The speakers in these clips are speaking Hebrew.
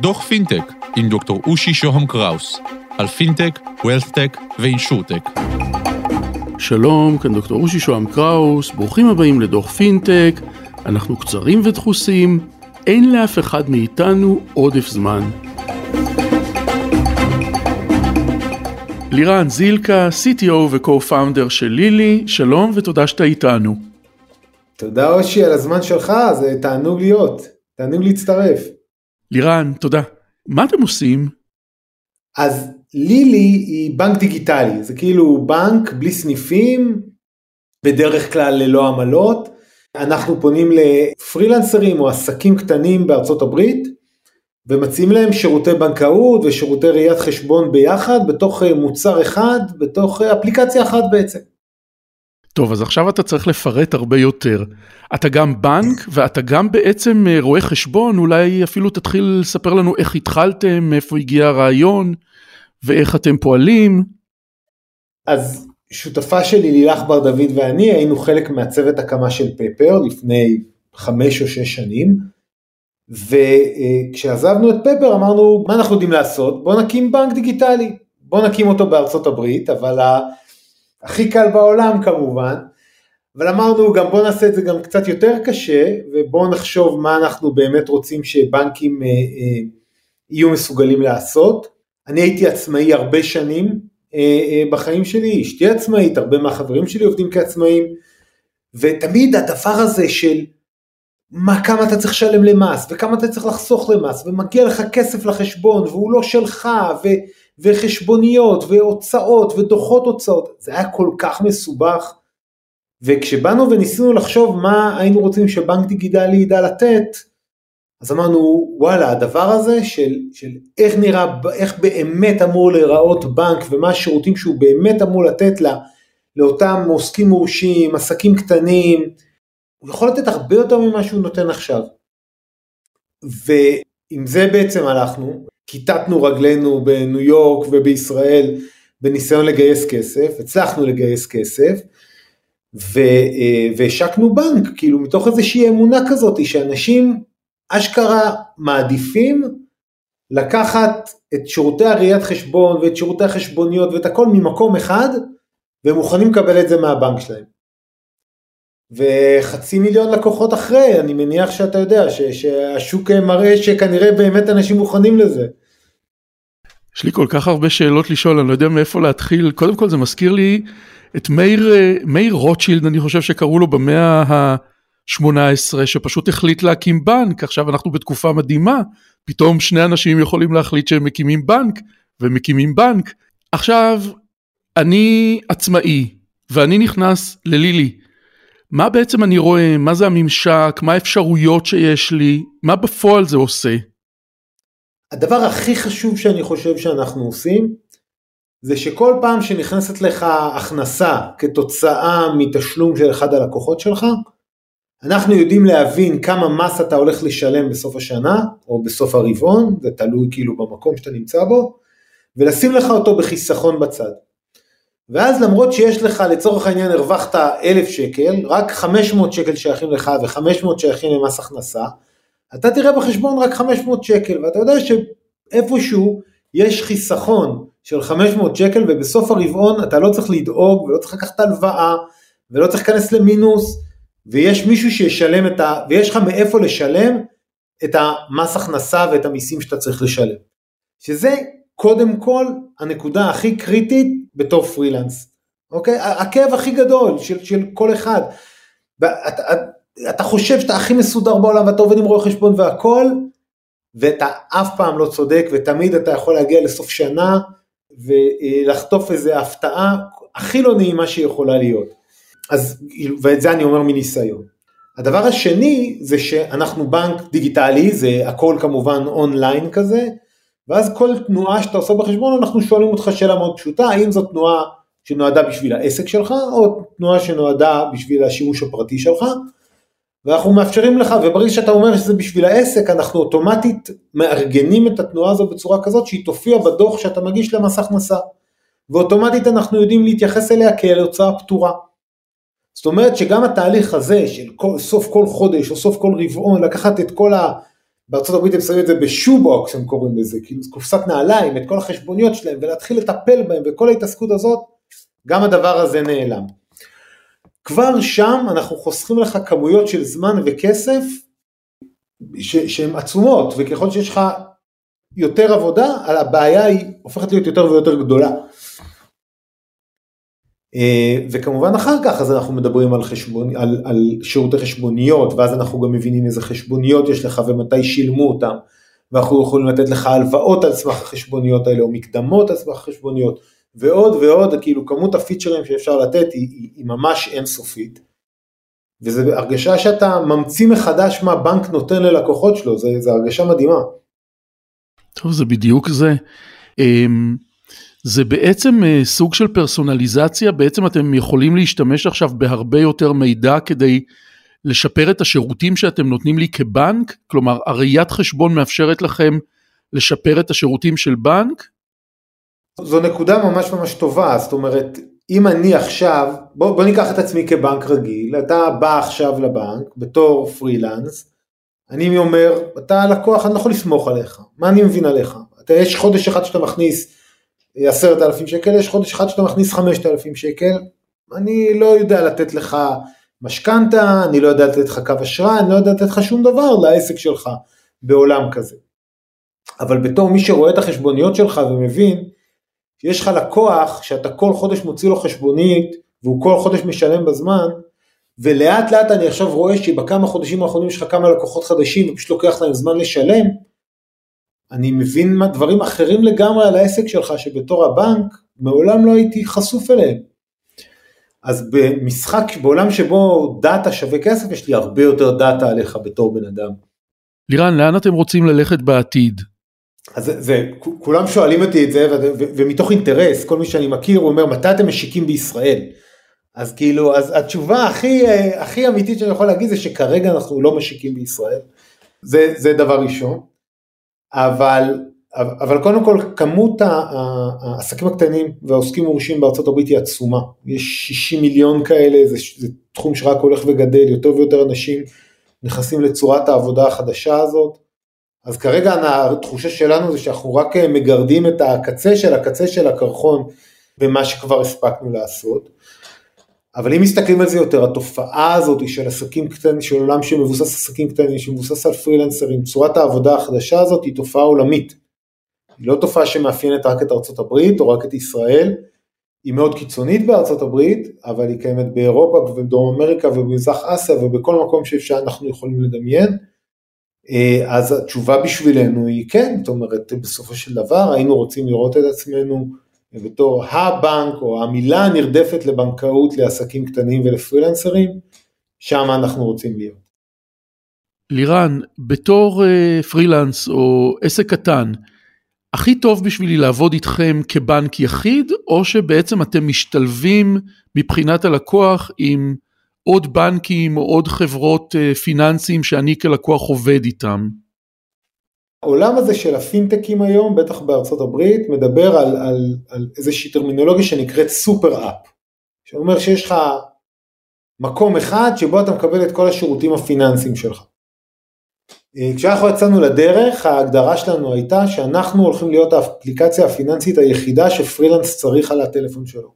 דוח פינטק עם דוקטור אושי שוהם קראוס על פינטק, wealthtech ו insurtech. שלום, כאן דוקטור אושי שוהם קראוס, ברוכים הבאים לדוח פינטק, אנחנו קצרים ודחוסים, אין לאף אחד מאיתנו עודף זמן. לירן זילקה, CTO ו-Co-Founder של לילי, שלום ותודה שאתה איתנו. תודה אושי על הזמן שלך, זה תענוג להיות, תענוג להצטרף. לירן, תודה. מה אתם עושים? אז לילי היא בנק דיגיטלי, זה כאילו בנק בלי סניפים, בדרך כלל ללא עמלות. אנחנו פונים לפרילנסרים או עסקים קטנים בארצות הברית, ומציעים להם שירותי בנקאות ושירותי ראיית חשבון ביחד, בתוך מוצר אחד, בתוך אפליקציה אחת בעצם. טוב, אז עכשיו אתה צריך לפרט הרבה יותר. אתה גם בנק ואתה גם בעצם אה, רואה חשבון, אולי אפילו תתחיל לספר לנו איך התחלתם, מאיפה הגיע הרעיון ואיך אתם פועלים. אז שותפה שלי לילך בר דוד ואני היינו חלק מהצוות הקמה של פפר לפני חמש או שש שנים. וכשעזבנו את פפר אמרנו מה אנחנו יודעים לעשות בוא נקים בנק דיגיטלי בוא נקים אותו בארצות הברית אבל הכי קל בעולם כמובן, אבל אמרנו גם בוא נעשה את זה גם קצת יותר קשה ובוא נחשוב מה אנחנו באמת רוצים שבנקים אה, אה, יהיו מסוגלים לעשות. אני הייתי עצמאי הרבה שנים אה, אה, בחיים שלי, אשתי עצמאית, הרבה מהחברים שלי עובדים כעצמאים, ותמיד הדבר הזה של מה כמה אתה צריך לשלם למס וכמה אתה צריך לחסוך למס ומגיע לך כסף לחשבון והוא לא שלך ו... וחשבוניות והוצאות ודוחות הוצאות, זה היה כל כך מסובך. וכשבאנו וניסינו לחשוב מה היינו רוצים שבנק דיגיטלי ידע לתת, אז אמרנו וואלה הדבר הזה של, של איך נראה, איך באמת אמור להיראות בנק ומה השירותים שהוא באמת אמור לתת לה, לאותם עוסקים מורשים, עסקים קטנים, הוא יכול לתת הרבה יותר ממה שהוא נותן עכשיו. ועם זה בעצם הלכנו, כיתתנו רגלינו בניו יורק ובישראל בניסיון לגייס כסף, הצלחנו לגייס כסף, אה, והשקנו בנק, כאילו מתוך איזושהי אמונה כזאת שאנשים אשכרה מעדיפים לקחת את שירותי הראיית חשבון ואת שירותי החשבוניות ואת הכל ממקום אחד והם מוכנים לקבל את זה מהבנק שלהם. וחצי מיליון לקוחות אחרי, אני מניח שאתה יודע ש, שהשוק מראה שכנראה באמת אנשים מוכנים לזה. יש לי כל כך הרבה שאלות לשאול, אני לא יודע מאיפה להתחיל. קודם כל זה מזכיר לי את מאיר, אה, מאיר רוטשילד, אני חושב שקראו לו במאה ה-18, שפשוט החליט להקים בנק. עכשיו אנחנו בתקופה מדהימה, פתאום שני אנשים יכולים להחליט שהם מקימים בנק, ומקימים בנק. עכשיו, אני עצמאי, ואני נכנס ללילי. מה בעצם אני רואה, מה זה הממשק, מה האפשרויות שיש לי, מה בפועל זה עושה? הדבר הכי חשוב שאני חושב שאנחנו עושים, זה שכל פעם שנכנסת לך הכנסה כתוצאה מתשלום של אחד הלקוחות שלך, אנחנו יודעים להבין כמה מס אתה הולך לשלם בסוף השנה, או בסוף הרבעון, זה תלוי כאילו במקום שאתה נמצא בו, ולשים לך אותו בחיסכון בצד. ואז למרות שיש לך לצורך העניין הרווחת אלף שקל, רק 500 שקל שייכים לך ו-500 שייכים למס הכנסה, אתה תראה בחשבון רק 500 שקל, ואתה יודע שאיפשהו יש חיסכון של 500 שקל, ובסוף הרבעון אתה לא צריך לדאוג, ולא צריך לקחת הלוואה, ולא צריך להיכנס למינוס, ויש מישהו שישלם את ה... ויש לך מאיפה לשלם את המס הכנסה ואת המיסים שאתה צריך לשלם. שזה קודם כל הנקודה הכי קריטית בתור פרילנס, אוקיי? הכאב הכי גדול של, של כל אחד. ואת, את, אתה חושב שאתה הכי מסודר בעולם ואתה עובד עם רואה חשבון והכל, ואתה אף פעם לא צודק ותמיד אתה יכול להגיע לסוף שנה ולחטוף איזה הפתעה הכי לא נעימה שיכולה להיות. אז, ואת זה אני אומר מניסיון. הדבר השני זה שאנחנו בנק דיגיטלי, זה הכל כמובן אונליין כזה, ואז כל תנועה שאתה עושה בחשבון אנחנו שואלים אותך שאלה מאוד פשוטה, האם זו תנועה שנועדה בשביל העסק שלך, או תנועה שנועדה בשביל השימוש הפרטי שלך, ואנחנו מאפשרים לך, וברגע שאתה אומר שזה בשביל העסק, אנחנו אוטומטית מארגנים את התנועה הזו בצורה כזאת שהיא תופיע בדוח שאתה מגיש למס הכנסה, ואוטומטית אנחנו יודעים להתייחס אליה כאל הוצאה פטורה. זאת אומרת שגם התהליך הזה של כל, סוף כל חודש או סוף כל רבעון, לקחת את כל ה... בארצות הברית הם שמים את זה בשו-בוקס הם קוראים לזה, כאילו קופסת נעליים, את כל החשבוניות שלהם ולהתחיל לטפל בהם וכל ההתעסקות הזאת, גם הדבר הזה נעלם. כבר שם אנחנו חוסכים לך כמויות של זמן וכסף שהן עצומות, וככל שיש לך יותר עבודה, הבעיה היא הופכת להיות יותר ויותר גדולה. אה, וכמובן אחר כך אז אנחנו מדברים על, חשבון, על, על שירותי חשבוניות ואז אנחנו גם מבינים איזה חשבוניות יש לך ומתי שילמו אותם ואנחנו יכולים לתת לך הלוואות על סמך החשבוניות האלה או מקדמות על סמך החשבוניות ועוד ועוד כאילו כמות הפיצ'רים שאפשר לתת היא, היא, היא ממש אינסופית וזו הרגשה שאתה ממציא מחדש מה בנק נותן ללקוחות שלו זו הרגשה מדהימה. טוב זה בדיוק זה. אמ, זה בעצם אה, סוג של פרסונליזציה, בעצם אתם יכולים להשתמש עכשיו בהרבה יותר מידע כדי לשפר את השירותים שאתם נותנים לי כבנק? כלומר, הראיית חשבון מאפשרת לכם לשפר את השירותים של בנק? זו נקודה ממש ממש טובה, זאת אומרת, אם אני עכשיו, בוא, בוא ניקח את עצמי כבנק רגיל, אתה בא עכשיו לבנק בתור פרילנס, אני אומר, אתה לקוח, אני לא יכול לסמוך עליך, מה אני מבין עליך? אתה, יש חודש אחד שאתה מכניס עשרת אלפים שקל, יש חודש אחד שאתה מכניס חמשת אלפים שקל, אני לא יודע לתת לך משכנתה, אני לא יודע לתת לך קו אשראי, אני לא יודע לתת לך שום דבר לעסק שלך בעולם כזה. אבל בתור מי שרואה את החשבוניות שלך ומבין שיש לך לקוח שאתה כל חודש מוציא לו חשבונית והוא כל חודש משלם בזמן, ולאט לאט אני עכשיו רואה שבכמה חודשים האחרונים יש לך כמה לקוחות חדשים ופשוט לוקח להם זמן לשלם, אני מבין מה דברים אחרים לגמרי על העסק שלך שבתור הבנק מעולם לא הייתי חשוף אליהם. אז במשחק, בעולם שבו דאטה שווה כסף, יש לי הרבה יותר דאטה עליך בתור בן אדם. לירן, לאן אתם רוצים ללכת בעתיד? אז זה, זה כולם שואלים אותי את זה, ו, ו, ומתוך אינטרס, כל מי שאני מכיר, הוא אומר, מתי אתם משיקים בישראל? אז כאילו, אז התשובה הכי, הכי אמיתית שאני יכול להגיד זה שכרגע אנחנו לא משיקים בישראל. זה, זה דבר ראשון. אבל, אבל קודם כל כמות העסקים הקטנים והעוסקים מורשים בארצות הברית היא עצומה, יש 60 מיליון כאלה, זה, זה תחום שרק הולך וגדל, יותר ויותר אנשים נכנסים לצורת העבודה החדשה הזאת, אז כרגע התחושה שלנו זה שאנחנו רק מגרדים את הקצה של הקצה של הקרחון במה שכבר הספקנו לעשות. אבל אם מסתכלים על זה יותר, התופעה הזאת של עסקים קטנים, של עולם שמבוסס עסקים קטנים, שמבוסס על פרילנסרים, צורת העבודה החדשה הזאת היא תופעה עולמית. היא לא תופעה שמאפיינת רק את ארצות הברית או רק את ישראל, היא מאוד קיצונית בארצות הברית, אבל היא קיימת באירופה ובדרום אמריקה ובמזרח אסיה ובכל מקום שאפשר אנחנו יכולים לדמיין. אה, אז התשובה בשבילנו היא כן, זאת אומרת בסופו של דבר היינו רוצים לראות את עצמנו בתור הבנק או המילה הנרדפת לבנקאות לעסקים קטנים ולפרילנסרים, שם אנחנו רוצים להיות. לירן, בתור uh, פרילנס או עסק קטן, הכי טוב בשבילי לעבוד איתכם כבנק יחיד, או שבעצם אתם משתלבים מבחינת הלקוח עם עוד בנקים או עוד חברות uh, פיננסיים שאני כלקוח עובד איתם? העולם הזה של הפינטקים היום, בטח בארצות הברית, מדבר על, על, על איזושהי טרמינולוגיה שנקראת סופר אפ, שאומר שיש לך מקום אחד שבו אתה מקבל את כל השירותים הפיננסיים שלך. אה, כשאנחנו יצאנו לדרך, ההגדרה שלנו הייתה שאנחנו הולכים להיות האפליקציה הפיננסית היחידה שפרילנס צריך על הטלפון שלו.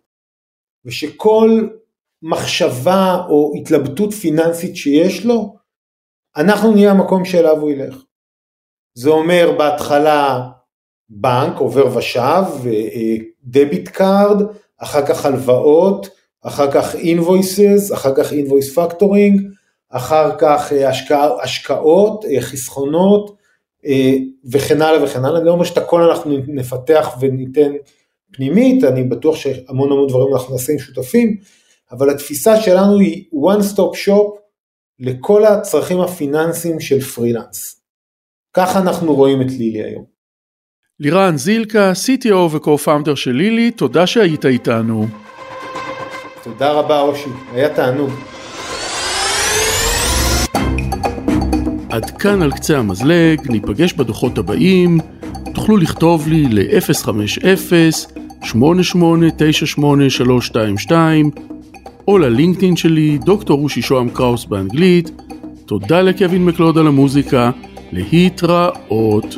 ושכל מחשבה או התלבטות פיננסית שיש לו, אנחנו נהיה המקום שאליו הוא ילך. זה אומר בהתחלה בנק, עובר ושב, debit card, אחר כך הלוואות, אחר כך invoices, אחר כך invoice factoring, אחר כך אה, השקע, השקעות, אה, חסכונות אה, וכן הלאה וכן הלאה. אני לא אומר שאת הכל אנחנו נפתח וניתן פנימית, אני בטוח שהמון המון דברים אנחנו נעשה עם שותפים, אבל התפיסה שלנו היא one stop shop לכל הצרכים הפיננסיים של פרילנס. ככה אנחנו רואים את לילי היום. לירן זילקה, CTO ו-co-founder של לילי, תודה שהיית איתנו. תודה רבה אושי, היה תענוג. עד כאן על קצה המזלג, ניפגש בדוחות הבאים, תוכלו לכתוב לי ל-050-8898-322 או ללינקדאין שלי, דוקטור רושי שוהם קראוס באנגלית. תודה לקווין מקלוד על המוזיקה, להתראות.